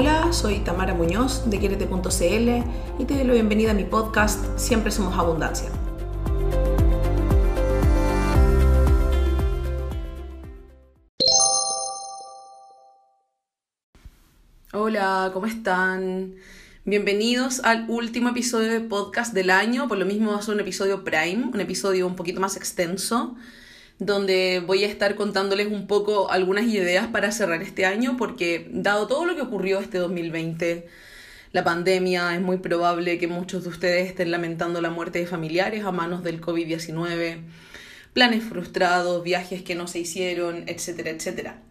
Hola, soy Tamara Muñoz de Quierete.cl y te doy la bienvenida a mi podcast Siempre Somos Abundancia. Hola, ¿cómo están? Bienvenidos al último episodio de podcast del año, por lo mismo va a ser un episodio prime, un episodio un poquito más extenso donde voy a estar contándoles un poco algunas ideas para cerrar este año, porque dado todo lo que ocurrió este 2020, la pandemia, es muy probable que muchos de ustedes estén lamentando la muerte de familiares a manos del COVID-19, planes frustrados, viajes que no se hicieron, etcétera, etcétera.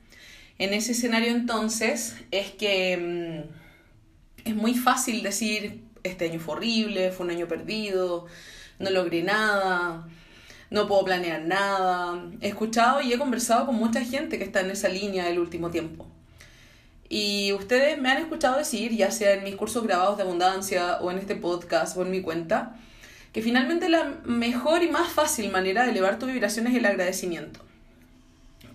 En ese escenario entonces es que mm, es muy fácil decir, este año fue horrible, fue un año perdido, no logré nada, no puedo planear nada. He escuchado y he conversado con mucha gente que está en esa línea del último tiempo. Y ustedes me han escuchado decir, ya sea en mis cursos grabados de abundancia o en este podcast o en mi cuenta, que finalmente la mejor y más fácil manera de elevar tu vibración es el agradecimiento.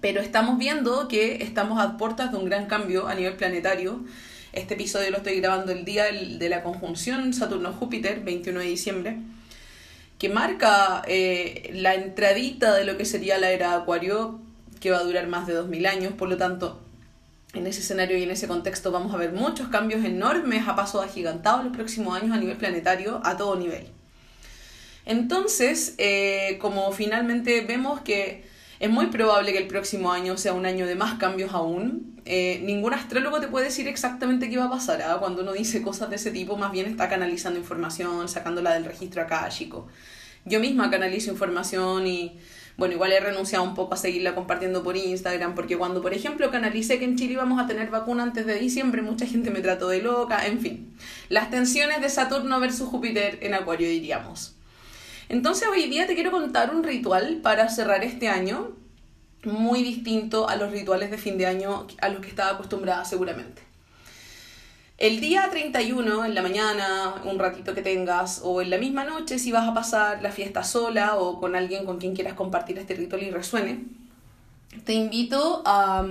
Pero estamos viendo que estamos a puertas de un gran cambio a nivel planetario. Este episodio lo estoy grabando el día de la conjunción Saturno-Júpiter, 21 de diciembre que marca eh, la entradita de lo que sería la era Acuario, que va a durar más de 2000 años, por lo tanto, en ese escenario y en ese contexto vamos a ver muchos cambios enormes a paso agigantado en los próximos años a nivel planetario, a todo nivel. Entonces, eh, como finalmente vemos que es muy probable que el próximo año sea un año de más cambios aún. Eh, ningún astrólogo te puede decir exactamente qué va a pasar. ¿ah? Cuando uno dice cosas de ese tipo, más bien está canalizando información, sacándola del registro acá, chico. Yo misma canalizo información y, bueno, igual he renunciado un poco a seguirla compartiendo por Instagram, porque cuando, por ejemplo, canalicé que en Chile íbamos a tener vacuna antes de diciembre, mucha gente me trató de loca, en fin. Las tensiones de Saturno versus Júpiter en Acuario, diríamos. Entonces hoy día te quiero contar un ritual para cerrar este año muy distinto a los rituales de fin de año a los que estaba acostumbrada seguramente. El día 31, en la mañana, un ratito que tengas, o en la misma noche, si vas a pasar la fiesta sola o con alguien con quien quieras compartir este ritual y resuene, te invito a,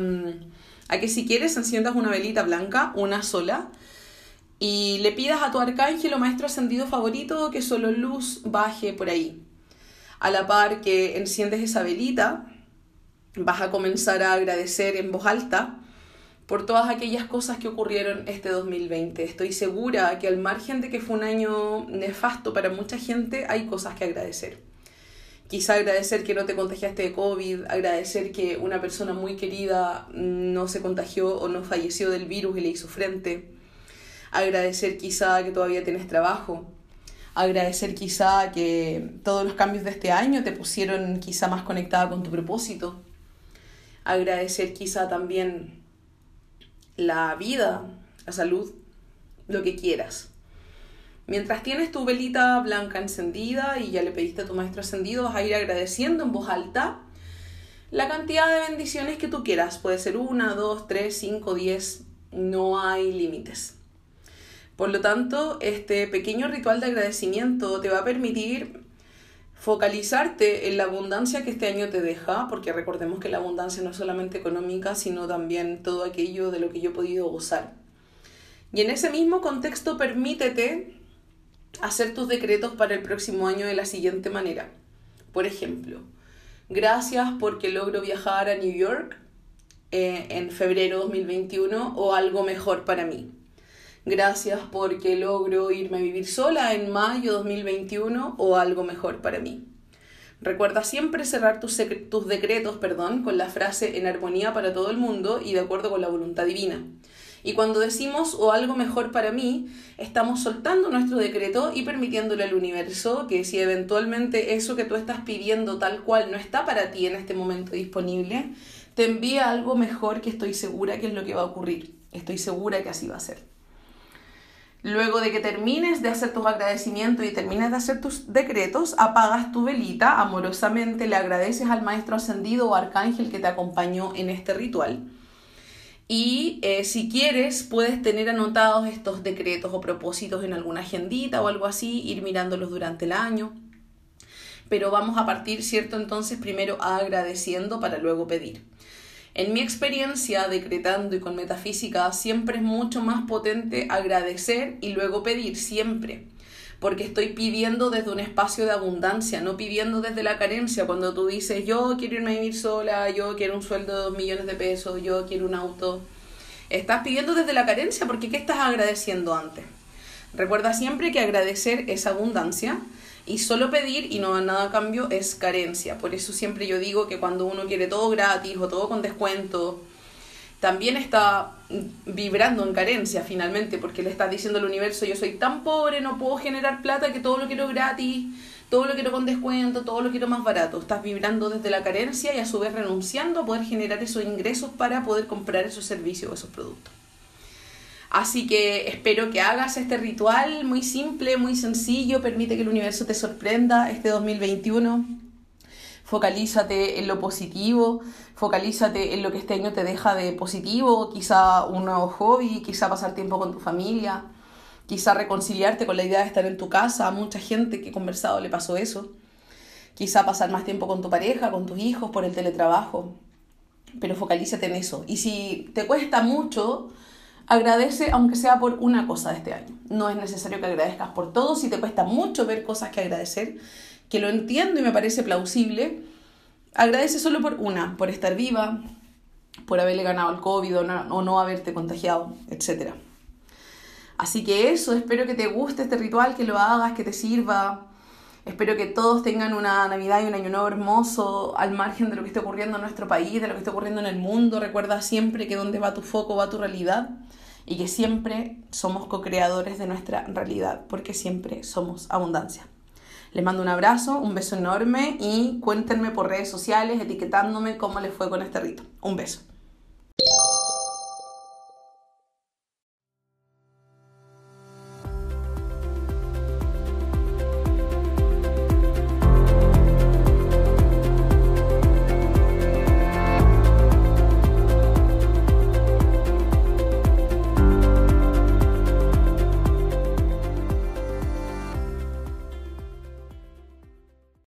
a que si quieres enciendas una velita blanca, una sola, y le pidas a tu arcángel o maestro ascendido favorito que solo luz baje por ahí. A la par que enciendes esa velita, vas a comenzar a agradecer en voz alta por todas aquellas cosas que ocurrieron este 2020. Estoy segura que al margen de que fue un año nefasto para mucha gente, hay cosas que agradecer. Quizá agradecer que no te contagiaste de COVID, agradecer que una persona muy querida no se contagió o no falleció del virus y le hizo frente agradecer quizá que todavía tienes trabajo, agradecer quizá que todos los cambios de este año te pusieron quizá más conectada con tu propósito, agradecer quizá también la vida, la salud, lo que quieras. Mientras tienes tu velita blanca encendida y ya le pediste a tu maestro ascendido, vas a ir agradeciendo en voz alta la cantidad de bendiciones que tú quieras. Puede ser una, dos, tres, cinco, diez, no hay límites. Por lo tanto, este pequeño ritual de agradecimiento te va a permitir focalizarte en la abundancia que este año te deja, porque recordemos que la abundancia no es solamente económica, sino también todo aquello de lo que yo he podido gozar. Y en ese mismo contexto, permítete hacer tus decretos para el próximo año de la siguiente manera. Por ejemplo, gracias porque logro viajar a New York eh, en febrero 2021 o algo mejor para mí. Gracias porque logro irme a vivir sola en mayo 2021 o algo mejor para mí. Recuerda siempre cerrar tus, tus decretos perdón, con la frase en armonía para todo el mundo y de acuerdo con la voluntad divina. Y cuando decimos o algo mejor para mí, estamos soltando nuestro decreto y permitiéndole al universo que si eventualmente eso que tú estás pidiendo tal cual no está para ti en este momento disponible, te envía algo mejor que estoy segura que es lo que va a ocurrir. Estoy segura que así va a ser. Luego de que termines de hacer tus agradecimientos y termines de hacer tus decretos, apagas tu velita, amorosamente le agradeces al maestro ascendido o arcángel que te acompañó en este ritual. Y eh, si quieres, puedes tener anotados estos decretos o propósitos en alguna agendita o algo así, ir mirándolos durante el año. Pero vamos a partir, ¿cierto? Entonces, primero agradeciendo para luego pedir. En mi experiencia decretando y con metafísica siempre es mucho más potente agradecer y luego pedir, siempre. Porque estoy pidiendo desde un espacio de abundancia, no pidiendo desde la carencia. Cuando tú dices, yo quiero irme a vivir sola, yo quiero un sueldo de millones de pesos, yo quiero un auto. Estás pidiendo desde la carencia porque ¿qué estás agradeciendo antes? Recuerda siempre que agradecer es abundancia y solo pedir y no dar nada a cambio es carencia. Por eso siempre yo digo que cuando uno quiere todo gratis o todo con descuento, también está vibrando en carencia finalmente, porque le estás diciendo al universo, yo soy tan pobre, no puedo generar plata que todo lo quiero gratis, todo lo quiero con descuento, todo lo quiero más barato. Estás vibrando desde la carencia y a su vez renunciando a poder generar esos ingresos para poder comprar esos servicios o esos productos. Así que espero que hagas este ritual muy simple, muy sencillo, permite que el universo te sorprenda este 2021. Focalízate en lo positivo, focalízate en lo que este año te deja de positivo, quizá un nuevo hobby, quizá pasar tiempo con tu familia, quizá reconciliarte con la idea de estar en tu casa. A mucha gente que he conversado le pasó eso. Quizá pasar más tiempo con tu pareja, con tus hijos, por el teletrabajo. Pero focalízate en eso. Y si te cuesta mucho, Agradece aunque sea por una cosa de este año. No es necesario que agradezcas por todo. Si te cuesta mucho ver cosas que agradecer, que lo entiendo y me parece plausible, agradece solo por una, por estar viva, por haberle ganado el COVID o no, haberte contagiado, etc. Así que eso, espero que te guste este ritual, que lo hagas, que te sirva. Espero que todos tengan una Navidad y un Año Nuevo hermoso al margen de lo que esté ocurriendo en nuestro país, de lo que esté ocurriendo en el mundo. Recuerda siempre que donde va tu foco va tu realidad y que siempre somos co-creadores de nuestra realidad, porque siempre somos abundancia. Les mando un abrazo, un beso enorme y cuéntenme por redes sociales etiquetándome cómo les fue con este rito. Un beso.